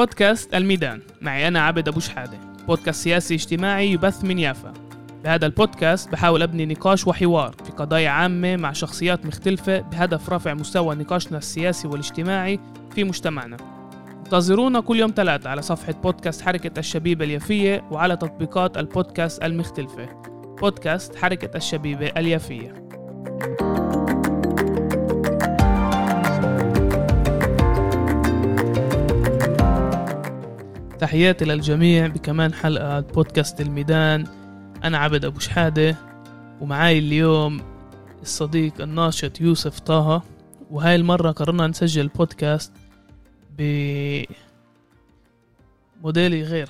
بودكاست الميدان. معي أنا عبد أبو شحادة. بودكاست سياسي اجتماعي يبث من يافا. بهذا البودكاست بحاول أبني نقاش وحوار في قضايا عامة مع شخصيات مختلفة بهدف رفع مستوى نقاشنا السياسي والاجتماعي في مجتمعنا. انتظرونا كل يوم ثلاثة على صفحة بودكاست حركة الشبيبة اليافية وعلى تطبيقات البودكاست المختلفة. بودكاست حركة الشبيبة اليافية. تحياتي للجميع بكمان حلقة بودكاست الميدان. أنا عبد أبو شحادة ومعاي اليوم الصديق الناشط يوسف طه. وهاي المرة قررنا نسجل بودكاست بموديلي غير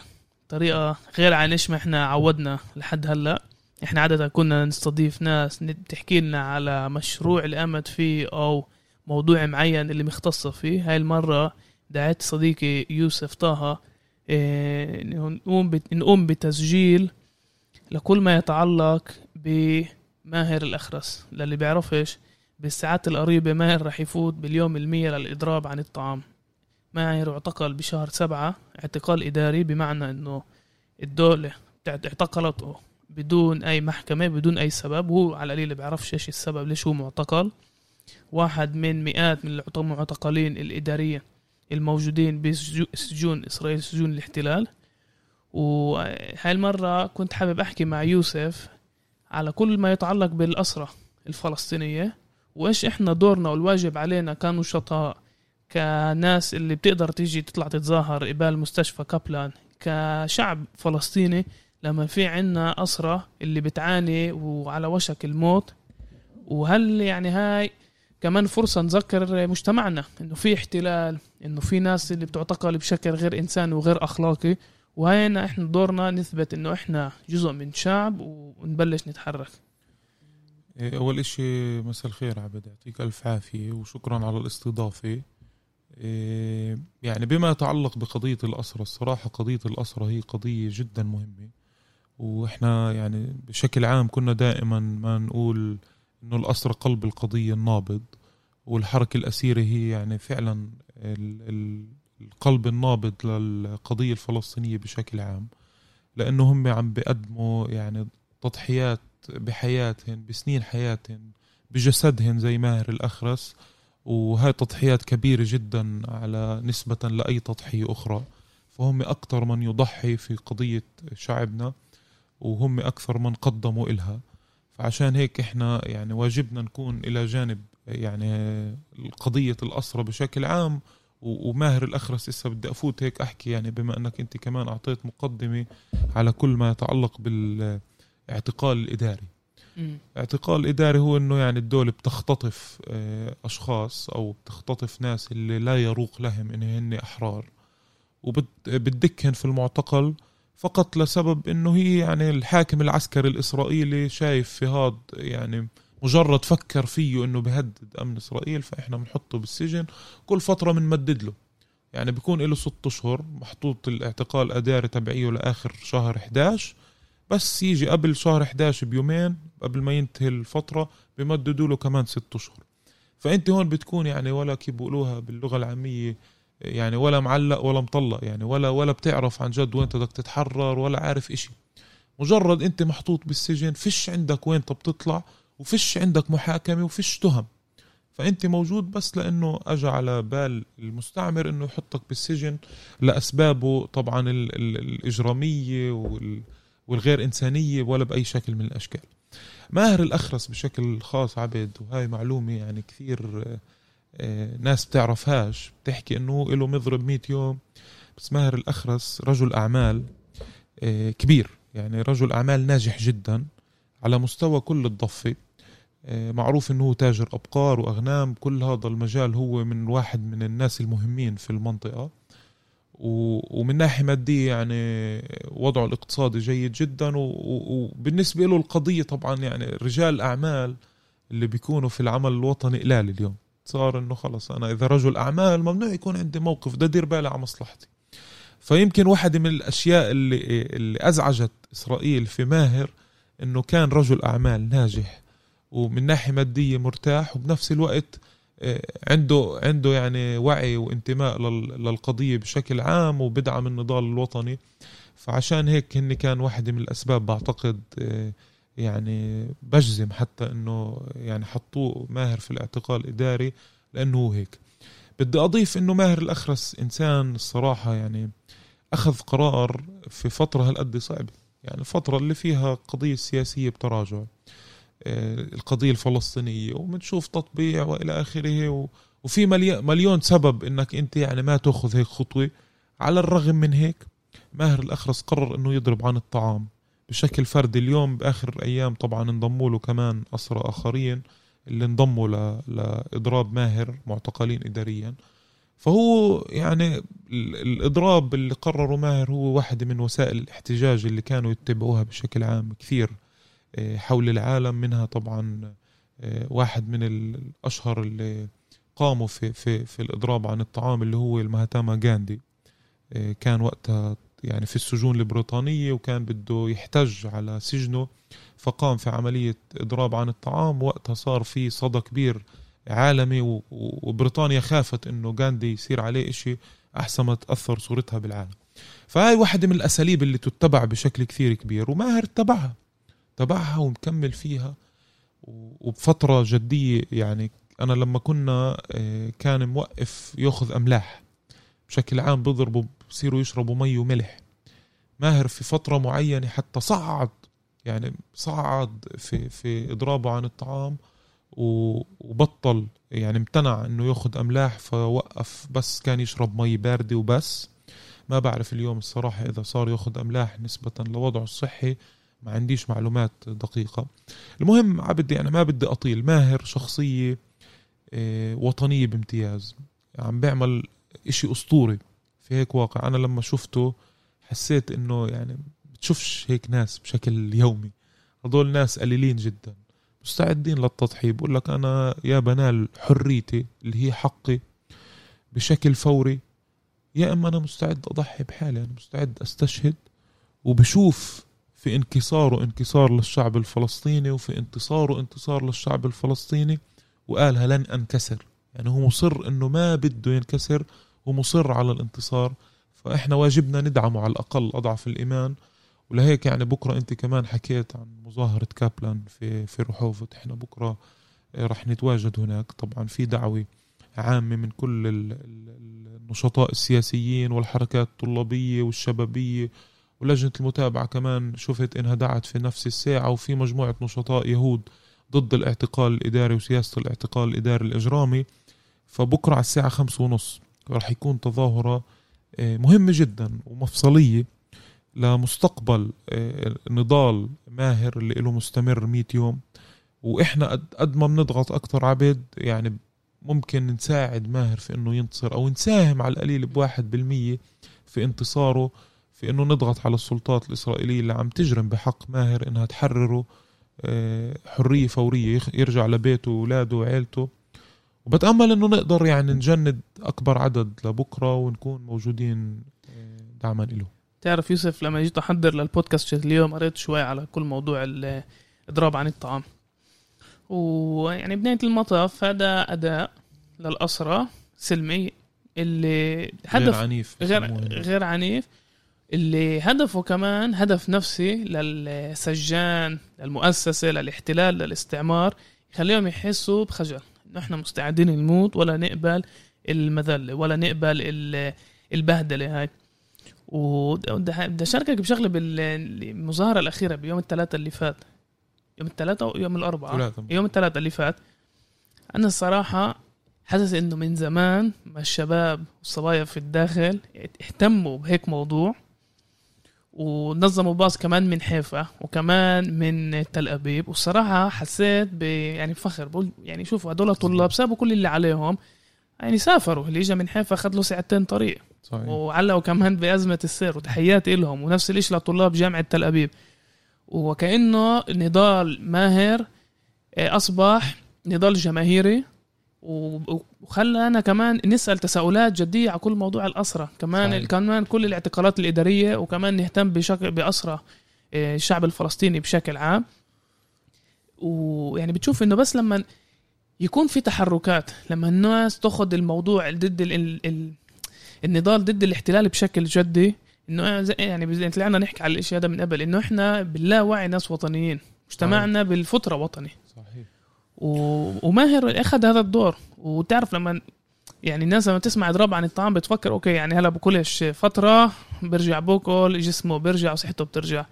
طريقة غير عن إيش ما إحنا عودنا لحد هلأ. إحنا عادة كنا نستضيف ناس تحكي لنا على مشروع اللي قامت فيه أو موضوع معين اللي مختصة فيه. هاي المرة دعيت صديقي يوسف طه نقوم نقوم بتسجيل لكل ما يتعلق بماهر الأخرس. للي بيعرفش بالساعات القريبة ماهر رح يفوت باليوم المية للإضراب عن الطعام. ماهر اعتقل بشهر سبعة اعتقال إداري بمعنى أنه الدولة اعتقلته بدون أي محكمة بدون أي سبب. وهو على القليل بيعرفش إيش السبب ليش هو معتقل. واحد من مئات من المعتقلين الإداريين الموجودين بسجون إسرائيل سجون الاحتلال. وهاي المرة كنت حابب أحكي مع يوسف على كل ما يتعلق بالأسرة الفلسطينية وإيش إحنا دورنا والواجب علينا كنشطاء كناس اللي بتقدر تيجي تطلع تتظاهر قبال مستشفى كابلان. كشعب فلسطيني لما في عنا أسرة اللي بتعاني وعلى وشك الموت وهل يعني هاي كمان فرصة نذكر مجتمعنا إنه في احتلال إنه في ناس اللي بتعتقل بشكل غير إنساني وغير أخلاقي. وهينا إحنا دورنا نثبت إنه إحنا جزء من شعب ونبلش نتحرك. إيه، أول إشي مساء الخير عبد يعطيك ألف عافية وشكرا على الاستضافة. إيه، يعني بما يتعلق بقضية الأسرة الصراحة قضية الأسرة هي قضية جدا مهمة. وإحنا يعني بشكل عام كنا دائما ما نقول إنه الأسرة قلب القضية النابض والحركة الأسيرة هي يعني فعلا القلب النابض للقضية الفلسطينية بشكل عام. لأنه هم عم بيقدموا يعني تضحيات بحياتهم بسنين حياتهم بجسدهم زي ماهر الأخرس. وهاي تضحيات كبيرة جدا على نسبة لأي تضحية أخرى. فهم أكثر من يضحي في قضية شعبنا وهم أكثر من قدموا إلها. فعشان هيك إحنا يعني واجبنا نكون إلى جانب يعني قضية الأسرة بشكل عام وماهر الأخرس إسا بدي أفوت هيك أحكي يعني بما أنك أنت كمان أعطيت مقدمة على كل ما يتعلق بالاعتقال الإداري. اعتقال إداري هو أنه يعني الدولة بتختطف آه، أشخاص أو بتختطف ناس اللي لا يروق لهم إن هن أحرار وبتدكهن في المعتقل فقط لسبب إنه هي يعني الحاكم العسكري الإسرائيلي شايف في هاد يعني مجرد فكر فيه إنه بهدد أمن إسرائيل فإحنا بنحطه بالسجن كل فترة بنمدد له. يعني بيكون له ست أشهر محطوط الاعتقال أداري تبعية لآخر شهر 11 بس يجي قبل شهر 11 بيومين قبل ما ينتهي الفترة بمددوا له كمان ست أشهر. فأنت هون بتكون يعني ولا كيف بيقولوها باللغة العامية يعني ولا معلق ولا مطلق يعني ولا ولا بتعرف عن جد وين بدك تتحرر ولا عارف إشي. مجرد انت محطوط بالسجن فيش عندك وين بتطلع وفيش عندك محاكمة وفيش تهم. فانت موجود بس لأنه اجى على بال المستعمر إنه يحطك بالسجن لأسبابه طبعا الإجرامية والغير إنسانية ولا بأي شكل من الأشكال. ماهر الأخرس بشكل خاص عبد وهاي معلومة يعني كثير ناس بتعرفهاش بتحكي إنه له مضرب 100 يوم. بس ماهر الأخرس رجل أعمال آه، كبير. يعني رجل أعمال ناجح جدا على مستوى كل الضفة. آه، معروف إنه هو تاجر أبقار وأغنام. كل هذا المجال هو من واحد من الناس المهمين في المنطقة. ومن ناحية مادية يعني وضعه الاقتصادي جيد جدا. وبالنسبة له القضية طبعا يعني رجال أعمال اللي بيكونوا في العمل الوطني قلال اليوم. صار إنه خلص أنا إذا رجل أعمال ممنوع يكون عندي موقف ده دير بالي على مصلحتي. فيمكن واحدة من الأشياء اللي اللي أزعجت إسرائيل في ماهر إنه كان رجل أعمال ناجح ومن ناحية مادية مرتاح وبنفس الوقت آه، عنده عنده يعني وعي وانتماء لل- للقضية بشكل عام وبدعم النضال الوطني. فعشان هيك هن كان واحدة من الأسباب بعتقد آه، يعني بجزم حتى إنه يعني حطوه ماهر في الاعتقال الاداري لأنه هيك. بدي أضيف إنه ماهر الأخرس إنسان الصراحة يعني أخذ قرار في فترة هالقد صعبة. يعني الفترة اللي فيها قضية سياسية بتراجع آه، القضية الفلسطينية وبنشوف تطبيع وإلى آخره وفي ملي- مليون سبب إنك أنت يعني ما تأخذ هيك خطوة. على الرغم من هيك ماهر الأخرس قرر إنه يضرب عن الطعام. بشكل فردي اليوم بآخر الأيام طبعا انضموا له كمان أسرى آخرين اللي انضموا ل... لإضراب ماهر معتقلين اداريا. فهو يعني ال- الإضراب اللي قرره ماهر هو واحدة من وسائل الاحتجاج اللي كانوا يتبعوها بشكل عام كثير آه، حول العالم. منها طبعا آه، واحد من الأشهر اللي قاموا في في في الإضراب عن الطعام اللي هو المهاتما غاندي آه، كان وقتها يعني في السجون البريطانية وكان بده يحتج على سجنه فقام في عملية إضراب عن الطعام وقتها صار في صدى كبير عالمي وبريطانيا خافت إنه غاندي يصير عليه إشي أحسن ما تأثر صورتها بالعالم. فهاي واحدة من الأساليب اللي تتبع بشكل كثير كبير وماهر تبعها. تبعها ومكمل فيها وبفترة جدية يعني أنا لما كنا آه، كان موقف يأخذ أملاح. بشكل عام بضربوا بصيروا يشربوا مي وملح. ماهر في فترة معينة حتى صعد يعني صعد في في إضرابه عن الطعام وبطل يعني امتنع إنه ياخذ أملاح فوقف بس كان يشرب مي باردة وبس. ما بعرف اليوم الصراحة إذا صار ياخذ أملاح نسبة لوضعه الصحي ما عنديش معلومات دقيقة. المهم عبدي أنا ما بدي أطيل. ماهر شخصية آه، وطنية بامتياز. عم بيعمل إشي أسطوري. في هيك واقع. أنا لما شفته حسيت إنه يعني بتشوفش هيك ناس بشكل يومي. هدول ناس قليلين جدا. مستعدين للتضحية. بقول لك أنا يا بنال حريتي اللي هي حقي بشكل فوري يا إما أنا مستعد أضحي بحالي. أنا مستعد أستشهد وبشوف في انكساره انكسار للشعب الفلسطيني وفي انتصاره انتصار للشعب الفلسطيني وقالها لن أنكسر. يعني هو مصر إنه ما بده ينكسر ومصر على الانتصار. فإحنا واجبنا ندعمه على الأقل أضعف الإيمان. ولهيك يعني بكرة أنت كمان حكيت عن مظاهرة كابلان في في رحوفت إحنا بكرة آه، رح نتواجد هناك. طبعا في دعوة عامة من كل ال- ال- النشطاء السياسيين والحركات الطلابية والشبابية. ولجنة المتابعة كمان شفت إنها دعت في نفس الساعة. وفي مجموعة نشطاء يهود ضد الاعتقال الإداري وسياسة الاعتقال الإداري الإجرامي. فبكرة على الساعة خمسة ونص رح يكون تظاهرة آه، مهمة جدا ومفصلية لمستقبل آه، نضال ماهر اللي له مستمر 100 يوم. وإحنا قد ما بنضغط أكثر عبد يعني ممكن نساعد ماهر في إنه ينتصر أو نساهم على القليل بواحد بالمية في انتصاره في إنه نضغط على السلطات الإسرائيلية اللي عم تجرم بحق ماهر إنها تحرره آه، حرية فورية يرجع لبيته واولاده وعيلته. وبتامل إنه نقدر يعني نجند أكبر عدد لبكرة ونكون موجودين دعما له تعرف يوسف لما جيت أحضر للبودكاست اليوم قريت شوي على كل موضوع الإضراب عن الطعام. ويعني بنهاية المطاف هذا أداء للاسرى سلمي اللي غير هدف عنيف غير بسموه هنا. غير عنيف. اللي هدفه كمان هدف نفسي للسجان للمؤسسة للاحتلال للاستعمار يخليهم يحسوا بخجل. إحنا مستعدين نموت ولا نقبل المذلة ولا نقبل ال- البهدلة هاي. وبدي بدي أشاركك بشغلة بالمظاهرة الأخيرة بيوم الثلاثاء اللي فات. يوم الثلاثاء أو يوم الأربعاء؟ ثلاثة. يوم الثلاثاء اللي فات. أنا الصراحة حاسس إنه من زمان ما الشباب والصبايا في الداخل اهتموا بهيك موضوع. ونظموا باص كمان من حيفا وكمان من تل أبيب. والصراحة حسيت ب يعني فخر. بقول يعني شوفوا هدول طلاب سابوا كل اللي عليهم. يعني سافروا. اللي اجى من حيفا خد له ساعتين طريق. صحيح. وعلقوا كمان بأزمة السير وتحياتي لهم ونفس الشيء لطلاب جامعة تل أبيب. وكأنه نضال ماهر آه، أصبح نضال جماهيري. وخلانا كمان نسأل تساؤلات جدية على كل موضوع الأسرة كمان صحيح. كمان كل الاعتقالات الإدارية وكمان نهتم بشكل بأسرة آه، الشعب الفلسطيني بشكل عام ويعني بتشوف إنه بس لما يكون في تحركات لما الناس تاخذ الموضوع ضد ال... ال... ال... النضال ضد الاحتلال بشكل جدي إنه يعني زي- طلعنا نحكي على الإشي هذا من قبل إنه إحنا باللاوعي ناس وطنيين مجتمعنا بالفطرة وطني صحيح. وماهر أخذ هذا الدور. وتعرف لما يعني الناس لما تسمع إضراب عن الطعام بتفكر أوكي يعني هلا بكلش فترة برجع باكل جسمه بيرجع وصحته بترجع.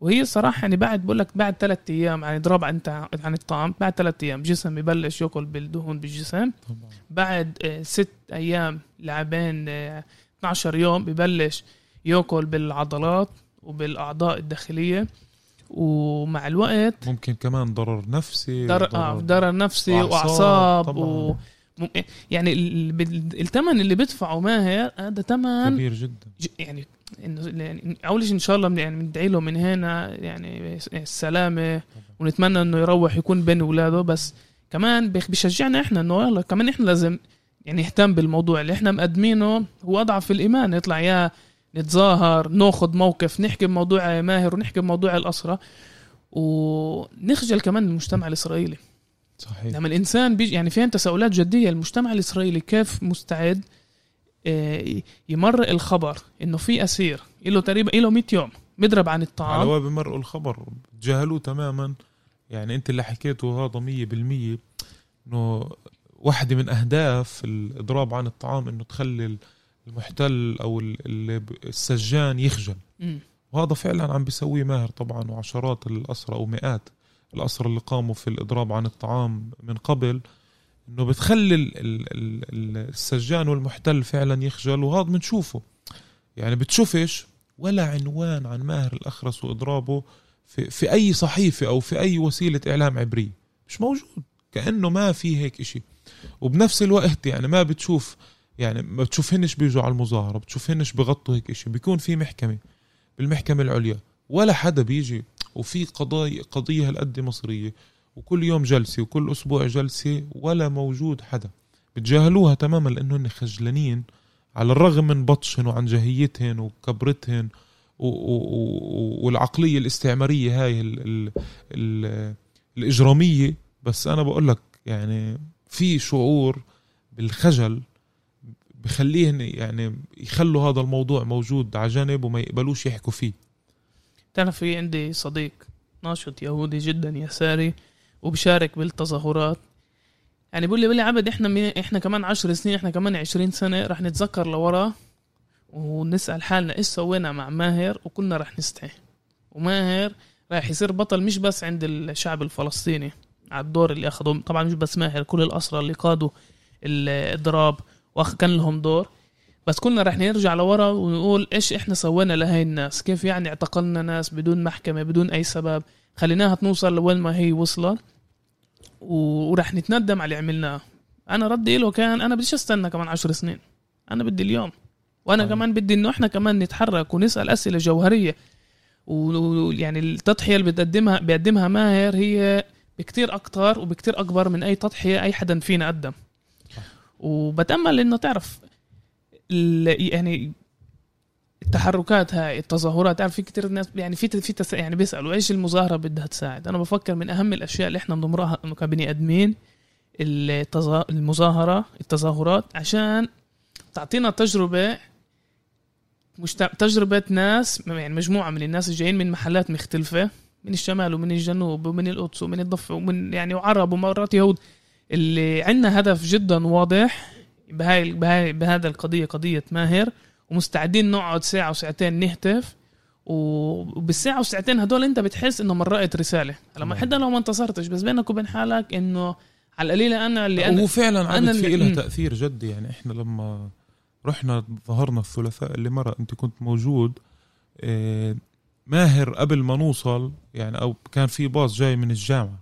وهي الصراحة يعني بعد بقول لك بعد ثلاث أيام عن إضراب عن عن الطعام بعد ثلاث أيام جسم يبلش يأكل بالدهون بالجسم. طبعا. بعد آه، ست أيام لعبين آه، 12 يوم ببلش يأكل بالعضلات وبالأعضاء الداخلية. ومع الوقت ممكن كمان ضرر نفسي ضرر آه ضرر نفسي وأعصاب واعصاب. و... مم- يعني ال- ال- الثمن اللي بدفعه ماهر هذا ثمن كبير جدا. ج- يعني إنه يعني أول شيء إن شاء الله يعني بندعي له من هنا يعني السلامة ونتمنى إنه يروح يكون بين أولاده. بس كمان بشجعنا إحنا إنه يلا كمان إحنا لازم يعني نهتم بالموضوع اللي إحنا مقدمينه. هو أضعف الإيمان يطلع يا نتظاهر ناخذ موقف نحكي بموضوع ماهر ونحكي بموضوع الاسرى ونخجل كمان المجتمع الإسرائيلي. صحيح. لما الإنسان بيجي يعني فيها تساؤلات جدية؟ المجتمع الإسرائيلي كيف مستعد آه، يمرق الخبر إنه في أسير؟ له تقريبا له 100 يوم بيضرب عن على الطعام واب مرء الخبر. تجاهلوه تماما. يعني أنت اللي حكيته هذا مية بالمية إنه واحدة من أهداف الإضراب عن الطعام إنه تخلي المحتل أو ال- ال- السجان يخجل. وهذا فعلا عم بيسويه ماهر طبعا وعشرات الأسرى أو مئات الأسرى اللي قاموا في الإضراب عن الطعام من قبل إنه بتخلي ال- ال- ال- ال- السجان والمحتل فعلا يخجل. وهذا بنشوفه. يعني بتشوفش ولا عنوان عن ماهر الأخرس وإضرابه في, في أي صحيفة أو في أي وسيلة إعلام عبرية مش موجود. كأنه ما في هيك إشي. وبنفس الوقت يعني ما بتشوف يعني ما بتشوفهنش بيجوا على المظاهرة بتشوفهنش بغطوا هيك إشي بيكون في محكمة بالمحكمة العليا ولا حدا بيجي وفي قضايا قضية هالقد مصرية وكل يوم جلسة وكل أسبوع جلسة ولا موجود حدا. بتجاهلوها تماما لأنه خجلانين على الرغم من بطشهن وعن جهيتهن وكبرتهن و- و- و- والعقلية الاستعمارية هاي ال ال ال الإجرامية. بس أنا بقول لك يعني في شعور بالخجل بخليهن يعني يخلوا هذا الموضوع موجود على جنب وما يقبلوش يحكوا فيه. تعرف في عندي صديق ناشط يهودي جدا يساري وبشارك بالتظاهرات. يعني بيقول لي بيقول لي عبد إحنا مي- إحنا كمان عشر سنين إحنا كمان عشرين سنة رح نتذكر لورا ونسأل حالنا إيش سوينا مع ماهر وكلنا رح نستحي. وماهر راح يصير بطل مش بس عند الشعب الفلسطيني على الدور اللي أخذوه. طبعا مش بس ماهر كل الأسرى اللي قادوا الاضراب واخ كان لهم دور. بس كلنا رح نرجع لورا ونقول إيش إحنا سوينا لهي الناس؟ كيف يعني اعتقلنا ناس بدون محكمة بدون أي سبب؟ خليناها توصل لوين ما هي وصلت. ورح نتندم على اللي عملناه. أنا ردي له كان أنا بديش أستنى كمان عشر سنين. أنا بدي اليوم. وأنا طيب. كمان بدي إنه إحنا كمان نتحرك ونسأل أسئلة جوهرية. ويعني التضحية اللي بتقدمها بيقدمها ماهر هي بكتير أكتر وبكتير أكبر من أي تضحية أي حدا فينا قدم. وبتأمل إنه تعرف يعني التحركات هاي التظاهرات تعرف في كتير ناس يعني في في يعني بيسألوا إيش المظاهرة بدها تساعد؟ أنا بفكر من أهم الأشياء اللي إحنا بنمرها كبني آدمين التظا- المظاهرة التظاهرات عشان تعطينا تجربة مش ت- تجربة ناس يعني مجموعة من الناس الجايين من محلات مختلفة من الشمال ومن الجنوب ومن القدس ومن الضفة ومن يعني وعرب ومرات يهود. اللي عندنا هدف جدا واضح بهاي بهاي بهذا القضية قضية ماهر ومستعدين نقعد ساعة وساعتين نهتف وبالساعة وساعتين هدول أنت بتحس إنه مرقت رسالة لما تمام. حتى لو ما انتصرتش بس بينك وبين حالك إنه على القليله أنا اللي أنا فعلا أنا عبد في لها مم. تأثير جدي يعني إحنا لما رحنا ظهرنا الثلاثاء اللي مرة أنت كنت موجود آه، ماهر قبل ما نوصل يعني أو كان في باص جاي من الجامعة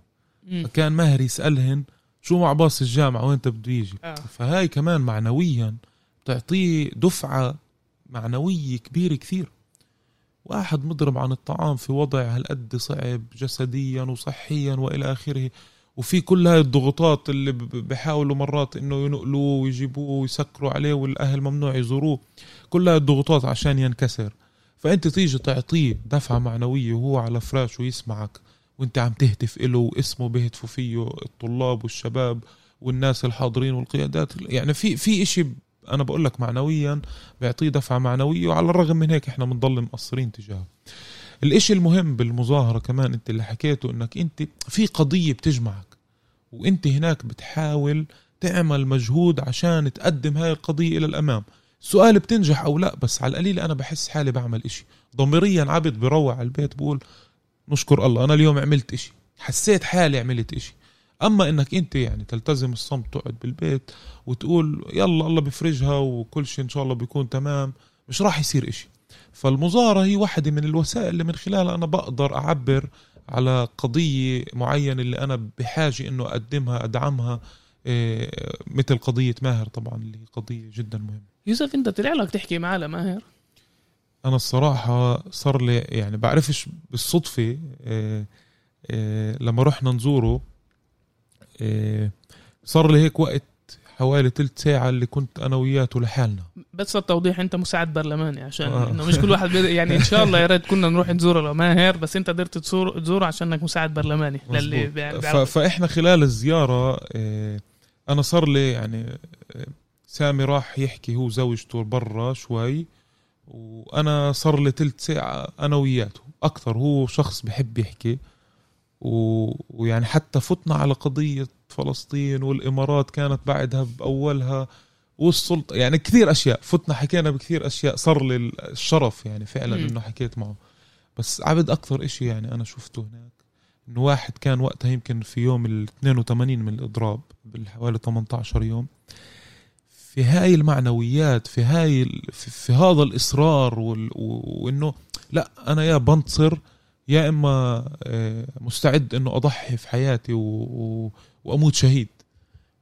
مم. فكان ماهر يسألهن شو مع باص الجامعة وين بده يجي؟ آه. فهاي كمان معنويا بتعطيه دفعة معنوية كبيرة كثير. واحد مضرب عن الطعام في وضع هالقد صعب جسديا وصحيا وإلى آخره. وفي كل هاي الضغوطات اللي بحاولوا مرات إنه ينقلوه ويجيبوه ويسكروا عليه والأهل ممنوع يزوروه. كل هاي الضغوطات عشان ينكسر. فأنت تيجي تعطيه دفعة معنوية وهو على فراش ويسمعك. وانت عم تهتف له واسمه بيهتفوا فيه الطلاب والشباب والناس الحاضرين والقيادات. يعني في في إشي أنا بقول لك معنويا بيعطيه دفعة معنوية وعلى الرغم من هيك إحنا بنضل مقصرين تجاهه. الإشي المهم بالمظاهرة كمان أنت اللي حكيته إنك أنت في قضية بتجمعك وأنت هناك بتحاول تعمل مجهود عشان تقدم هاي القضية إلى الأمام. سؤال بتنجح أو لا بس على القليل أنا بحس حالي بعمل إشي. ضميريا عبد بروع على البيت بقول نشكر الله. أنا اليوم عملت إشي. حسيت حالي عملت إشي. أما إنك أنت يعني تلتزم الصمت تقعد بالبيت وتقول يلا الله بيفرجها وكل شيء إن شاء الله بيكون تمام مش راح يصير إشي. فالمظاهرة هي واحدة من الوسائل اللي من خلالها أنا بقدر أعبر على قضية معينة اللي أنا بحاجة إنه أقدمها أدعمها إيه، مثل قضية ماهر طبعا اللي هي قضية جدا مهمة. يوسف أنت طلع لك تحكي معاه لماهر؟ أنا الصراحة صار لي يعني بعرفش بالصدفة إيه، إيه، لما رحنا نزوره إيه، صار لي هيك وقت حوالي تلت ساعة اللي كنت أنا وياته لحالنا بس التوضيح أنت مساعد برلماني عشان آه. إنه مش كل واحد بيقدر يعني إن شاء الله يا ريت كنا نروح نزوره لماهر بس أنت قدرت تزور تزوره عشانك مساعد برلماني للي ف... فإحنا خلال الزيارة آه، أنا صار لي يعني آه، سامي راح يحكي هو زوجته برا شوي وأنا صار لي تلت ساعة أنا وياته. أكثر هو شخص بحب يحكي. و... ويعني حتى فتنا على قضية فلسطين والإمارات كانت بعدها بأولها والسلطة. يعني كثير أشياء. فتنا حكينا بكثير أشياء. صار لي الشرف يعني فعلا مم. إنه حكيت معه. بس عبد أكثر إشي يعني أنا شفته هناك. إنه واحد كان وقتها يمكن في يوم ال 82 من الإضراب بالحوالي 18 يوم. في هاي المعنويات في هاي في, في هذا الإصرار وال- وإنه لا أنا يا بنتصر يا إما آه، مستعد إنه أضحي في حياتي و... و... وأموت شهيد.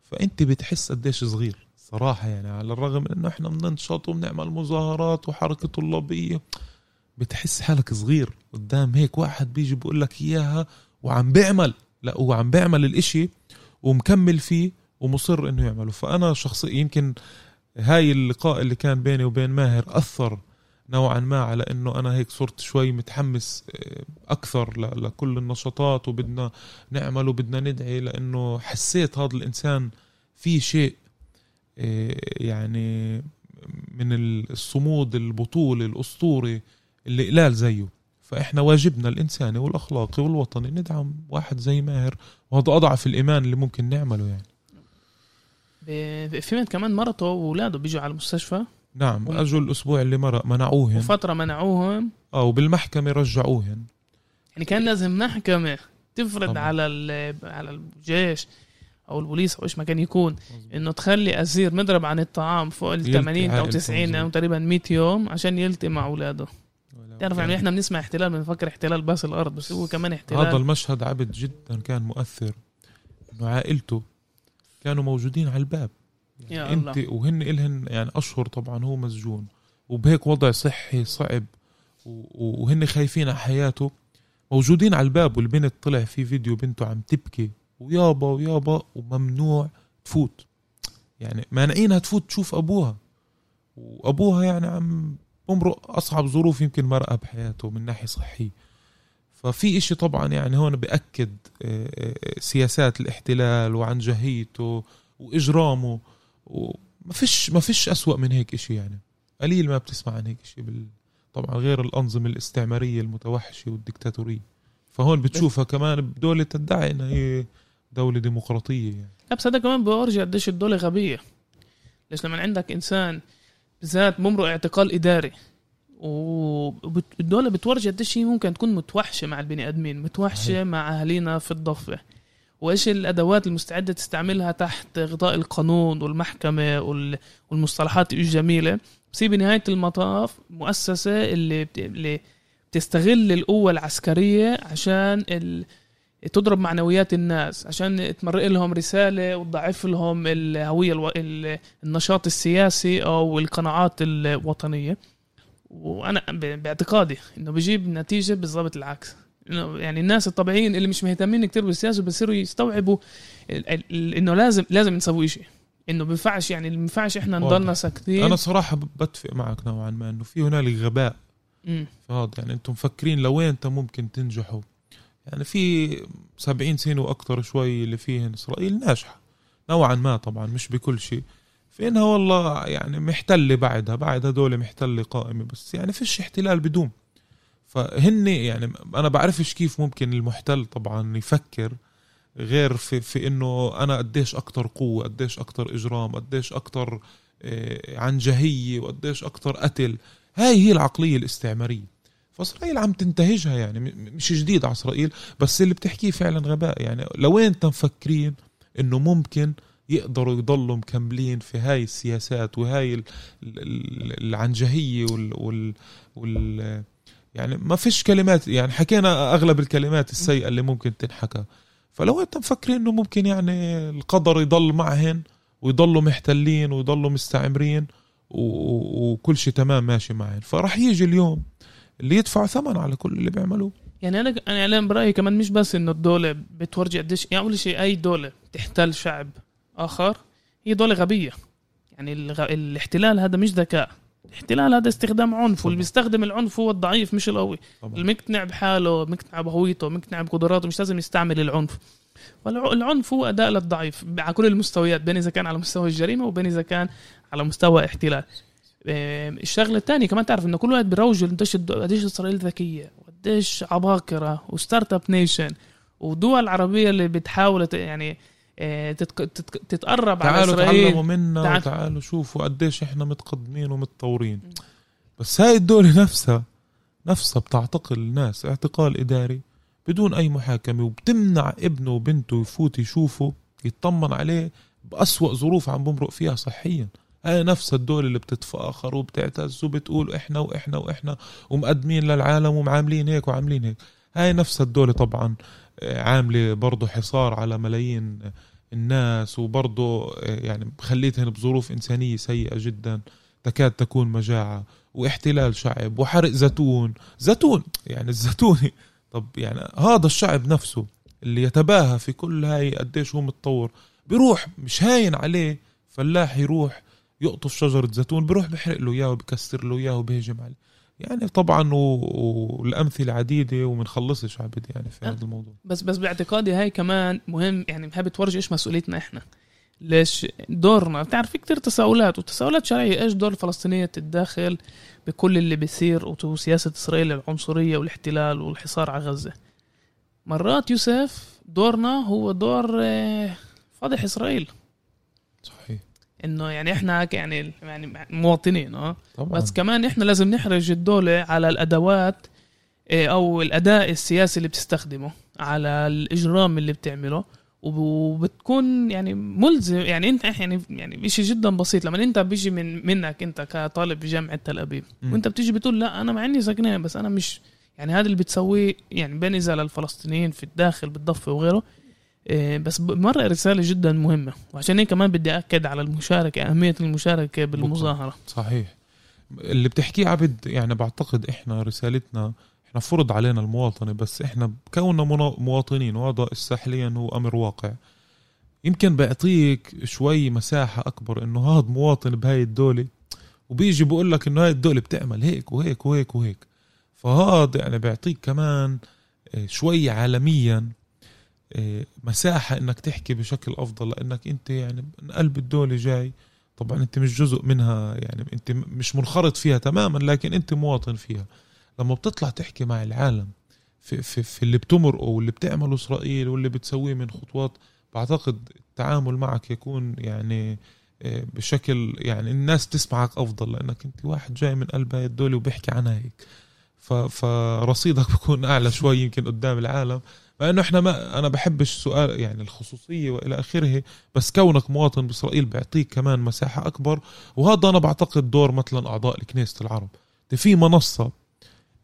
فأنت بتحس قديش صغير صراحة يعني على الرغم من إنه إحنا بننشط وبنعمل مظاهرات وحركة طلابية. بتحس حالك صغير قدام هيك واحد بيجي بيقول لك إياها وعم بيعمل لا هو عم بيعمل الإشي ومكمل فيه ومصر إنه يعمله فأنا شخصيا يمكن هاي اللقاء اللي كان بيني وبين ماهر أثر نوعا ما على إنه أنا هيك صرت شوي متحمس آه، أكثر لكل النشاطات وبدنا نعمل وبدنا ندعي لأنه حسيت هذا الإنسان في شيء آه، يعني من الصمود البطولي الاسطوري اللي قلال زيه. فإحنا واجبنا الإنساني والأخلاقي والوطني ندعم واحد زي ماهر وهذا أضعف الإيمان اللي ممكن نعمله يعني. فهمت كمان مرته واولاده بيجوا على المستشفى. نعم أجوا الأسبوع اللي مرق منعوهن. وفترة منعوهم. آه وبالمحكمة رجعوهن. يعني كان لازم محكمة تفرض طبعا. على ال- على الجيش أو البوليس أو إيش ما كان يكون إنه تخلي أسير مضرب عن الطعام فوق ال يلتقي 80 أو عائلته 90 أو. تقريبا 100 يوم عشان يلتقي مع أولاده. تعرف يعني إحنا بنسمع احتلال بنفكر احتلال بس الأرض بس هو كمان هذا احتلال المشهد عبد جدا كان مؤثر إنه عائلته كانوا موجودين على الباب. يا يعني الله. انت وهن إلهن يعني أشهر طبعا هو مسجون. وبهيك وضع صحي صعب. وهن خايفين على حياته. موجودين على الباب والبنت طلع في فيديو بنته عم تبكي. ويابا ويابا وممنوع تفوت. يعني مانعينها تفوت تشوف أبوها. وأبوها يعني عم بمرق أصعب ظروف يمكن مرقها بحياته من ناحية صحية. ففي إشي طبعا يعني هون بأكد آه، آه، سياسات الاحتلال وعن جهيته وإجرامه وما فيش ما فيش أسوأ من هيك إشي يعني. قليل ما بتسمع عن هيك إشي بال... طبعا غير الأنظمة الاستعمارية المتوحشة والديكتاتوريه فهون بتشوفها كمان بدولة تدعي إنها هي دولة ديمقراطية يعني. لا بس هذا كمان بورجي قديش الدولة غبية. ليش لما عندك إنسان بالذات بمرق اعتقال إداري والدولة بتورجي قديش هي ممكن تكون متوحشة مع البني آدمين متوحشة. مع أهالينا في الضفة. وإيش الأدوات المستعدة تستعملها تحت غطاء القانون والمحكمة وال- والمصطلحات الجميلة؟ بس هي بنهاية المطاف مؤسسة اللي, بت... اللي بتستغل القوة العسكرية عشان ال... تضرب معنويات الناس عشان تمرق لهم رسالة وتضعف لهم الهوية ألو... ال- النشاط السياسي أو القناعات الوطنية. وأنا ب- باعتقادي إنه بيجيب نتيجة بالضبط العكس. يعني الناس الطبيعيين اللي مش مهتمين كتير بالسياسة بصيروا يستوعبوا إنه لازم لازم نسوي شيء إنه بينفعش يعني ما بينفعش واضح. نضلنا ساكتين. أنا صراحة بتفق معك نوعا ما إنه في هنالك غباء. هذا يعني أنتم مفكرين لوين ممكن تنجحوا؟ يعني في سبعين سنة وأكثر شوي اللي فيهن إسرائيل ناجحة. نوعا ما طبعا مش بكل شيء. في انها والله يعني محتلة بعدها بعد هدول محتلة قائمة بس يعني فيش احتلال بدون فهن يعني أنا بعرفش كيف ممكن المحتل طبعا يفكر غير في في إنه أنا قديش أكتر قوة قديش أكتر إجرام قديش أكتر آه، عنجهيه وقديش أكتر قتل. هاي هي العقلية الاستعمارية. فإسرائيل عم تنتهجها يعني مش جديد على إسرائيل بس اللي بتحكيه فعلا غباء. يعني لوين انت مفكرين إنه ممكن يقدروا يضلوا مكملين في هاي السياسات وهاي العنجهية وال, وال, وال يعني ما فيش كلمات يعني حكينا أغلب الكلمات السيئة اللي ممكن تنحكى. فلو انت مفكرين إنه ممكن يعني القدر يضل معهن ويضلوا محتلين ويضلوا مستعمرين وكل شيء تمام ماشي معهن فراح يجي اليوم اللي يدفع ثمن على كل اللي بيعملوه. يعني أنا أنا برأيي كمان مش بس إنه الدولة بتورجي قديش يعني أول شيء أي دولة تحتل شعب آخر هي دولة غبية. يعني الغ... الاحتلال هذا مش ذكاء. الاحتلال هذا استخدام عنف واللي بيستخدم العنف هو الضعيف مش القوي. المقتنع بحاله مقتنع بهويته مقتنع بقدراته مش لازم يستعمل العنف. والعنف هو أداة للضعيف على كل المستويات بين إذا كان على مستوى الجريمة وبين إذا كان على مستوى احتلال. الشغلة الثانية كمان تعرف إنه كل واحد بيروج قديش قديش إسرائيل ذكية وقديش عباقرة و start-up nation ودول عربية اللي بتحاول يعني تتقرب على إسرائيل. تعالوا تعلموا منا تعال... وتعالوا شوفوا قديش إحنا متقدمين ومتطورين. بس هاي الدولة نفسها نفسها بتعتقل الناس اعتقال إداري بدون أي محاكمة وبتمنع ابنه وبنته يفوت يشوفه يطمن عليه بأسوأ ظروف عم بمرق فيها صحيا. هاي نفسها الدول اللي بتتفاخر وبتعتز وبتقول إحنا وإحنا وإحنا ومقدمين للعالم ومعاملين هيك وعاملين هيك. هاي نفسها الدولة طبعا. عاملة برضه حصار على ملايين الناس وبرضه يعني خليتهم بظروف إنسانية سيئة جدا تكاد تكون مجاعة. واحتلال شعب وحرق زيتون. زيتون يعني الزيتون طب يعني هذا الشعب نفسه اللي يتباهى في كل هاي قديش هو متطور بيروح مش هاين عليه فلاح يروح يقطف شجرة زيتون بيروح بحرق له إياه وبكسر له إياه وبيهجم عليه. يعني طبعا والأمثلة عديدة ومنخلصش عبد يعني في هذا الموضوع. بس بس باعتقادي هاي كمان مهم يعني هاي بتورجي إيش مسؤوليتنا إحنا. ليش دورنا؟ بتعرف في كتير تساؤلات وتساؤلات شرعية. إيش دور الفلسطينيه تتداخل بكل اللي بيصير وسياسه إسرائيل العنصرية والاحتلال والحصار على غزة؟ مرات يوسف دورنا هو دور آه، فضح إسرائيل. إنه يعني إحنا يعني يعني مواطنين آه. طبعا. بس كمان إحنا لازم نحرج الدولة على الأدوات إيه، أو الأداء السياسي اللي بتستخدمه على الإجرام اللي بتعمله. وبتكون يعني ملزم يعني إنت يعني يعني شيء جدا بسيط. لما إنت بيجي من منك إنت كطالب بجامعة تل أبيب وإنت بتيجي بتقول لا أنا مع إني ساكنين بس أنا مش يعني هذا اللي بتسويه يعني بين اذا للفلسطينيين في الداخل بالضفة وغيره. بس مرة رسالة جدا مهمة. وعشان هيك كمان بدي أكد على المشاركة أهمية المشاركة بالمظاهرة. صحيح. اللي بتحكيه عبد يعني بعتقد إحنا رسالتنا إحنا فرض علينا المواطنة بس إحنا كوننا مواطنين وهذا حاليا هو أمر واقع. يمكن بيعطيك شوي مساحة أكبر إنه هذا مواطن بهاي الدولة وبيجي بقول لك إنه هاي الدولة بتعمل هيك وهيك وهيك وهيك. فهذا يعني بيعطيك كمان إيه، شوي عالميا إيه، مساحة إنك تحكي بشكل أفضل لأنك أنت يعني من قلب الدولة جاي. طبعا أنت مش جزء منها يعني أنت مش منخرط فيها تماما لكن أنت مواطن فيها. لما بتطلع تحكي مع العالم في, في, في اللي بتمرقه واللي بتعمله إسرائيل واللي بتسويه من خطوات بعتقد التعامل معك يكون يعني إيه، بشكل يعني الناس تسمعك أفضل لأنك أنت واحد جاي من قلب هاي الدولة وبيحكي عنها هيك. فرصيدك بيكون أعلى شوي يمكن قدام العالم. مع إنه إحنا ما أنا بحبش سؤال يعني الخصوصية وإلى آخره بس كونك مواطن بإسرائيل بيعطيك كمان مساحة أكبر وهذا أنا بعتقد دور مثلا أعضاء كنيسه العرب. في منصة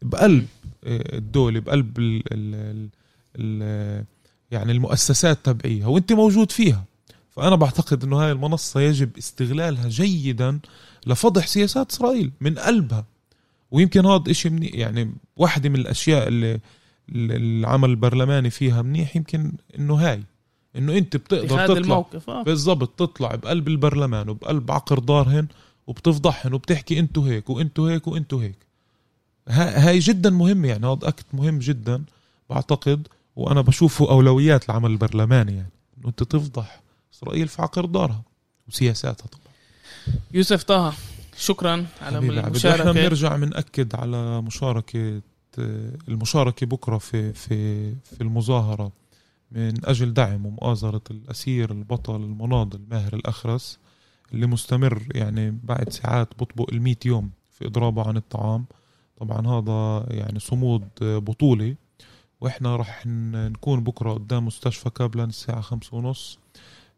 بقلب آه، الدولة بقلب ال ال ال يعني المؤسسات تبعيها وإنت موجود فيها. فأنا بعتقد إنه هاي المنصة يجب استغلالها جيدا لفضح سياسات إسرائيل من قلبها. ويمكن هذا إشي يعني واحدة من الأشياء اللي العمل البرلماني فيها منيح يمكن إنه هاي إنه أنت بتقدر تطلع الموقف آه. بالضبط تطلع بقلب البرلمان وبقلب عقر دارهن وبتفضحهن وبتحكي أنتو هيك وأنتو هيك وأنتو هيك هاي جدا مهم يعني هذا أكت مهم جدا بعتقد وأنا بشوفه أولويات العمل البرلماني يعني إنه أنت تفضح إسرائيل في عقر دارها وسياساتها طبعا يوسف طه شكرا على. المشاركة إحنا بنرجع بنأكد على مشاركة المشاركة بكرة في في في المظاهرة من أجل دعم ومؤازرة الأسير البطل المناضل ماهر الأخرس اللي مستمر يعني بعد ساعات بطبق المية يوم في إضرابه عن الطعام. طبعا هذا يعني صمود بطولي وإحنا رح نكون بكرة قدام مستشفى كابلان الساعة خمسة ونص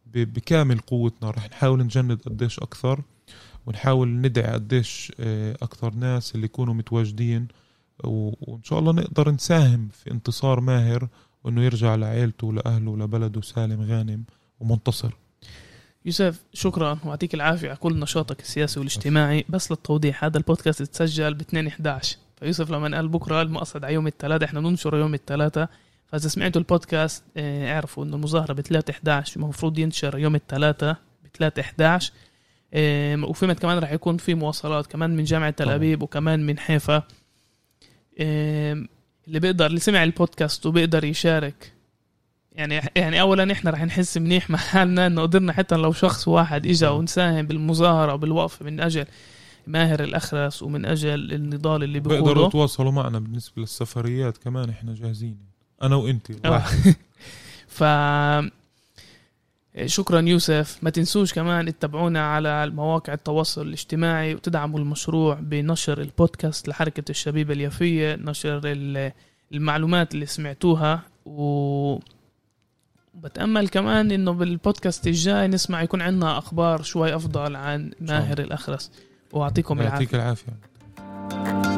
بكامل قوتنا. رح نحاول نجند قديش أكثر ونحاول ندعي قديش آه، أكثر ناس اللي يكونوا متواجدين وإن شاء الله نقدر نساهم في انتصار ماهر وإنه يرجع لعائلته ولأهله ولبلده سالم غانم ومنتصر. يوسف شكرا ويعطيك العافية على كل نشاطك السياسي والاجتماعي. بس للتوضيح هذا البودكاست تسجل ب 2 11 فيوسف لما قال بكرة المقصد على يوم الثلاثاء إحنا ننشره يوم الثلاثاء فإذا سمعتوا البودكاست آه اعرفوا إنه المظاهرة ب 3 11 المفروض ينشر يوم الثلاثاء ب 3 11 آه وفيما كمان راح يكون في مواصلات كمان من جامعة تل أبيب وكمان من حيفا. اللي بيقدر اللي سمع البودكاست وبيقدر يشارك. يعني يعني اولا إحنا رح نحس منيح مع حالنا إنه قدرنا حتى لو شخص واحد اجى ونساهم بالمظاهرة وبالوقفه من أجل ماهر الأخرس ومن أجل النضال اللي بيقوله. بيقدروا يتواصلوا معنا بالنسبة للسفريات كمان إحنا جاهزين. أنا وانت ف شكرا يوسف. ما تنسوش كمان تتابعونا على مواقع التواصل الاجتماعي وتدعموا المشروع بنشر البودكاست لحركة الشبيبة اليافية نشر المعلومات اللي سمعتوها. و بتأمل كمان إنه بالبودكاست الجاي نسمع يكون عندنا أخبار شوي أفضل عن ماهر الأخرس. واعطيكم العافية. يعطيك العافية.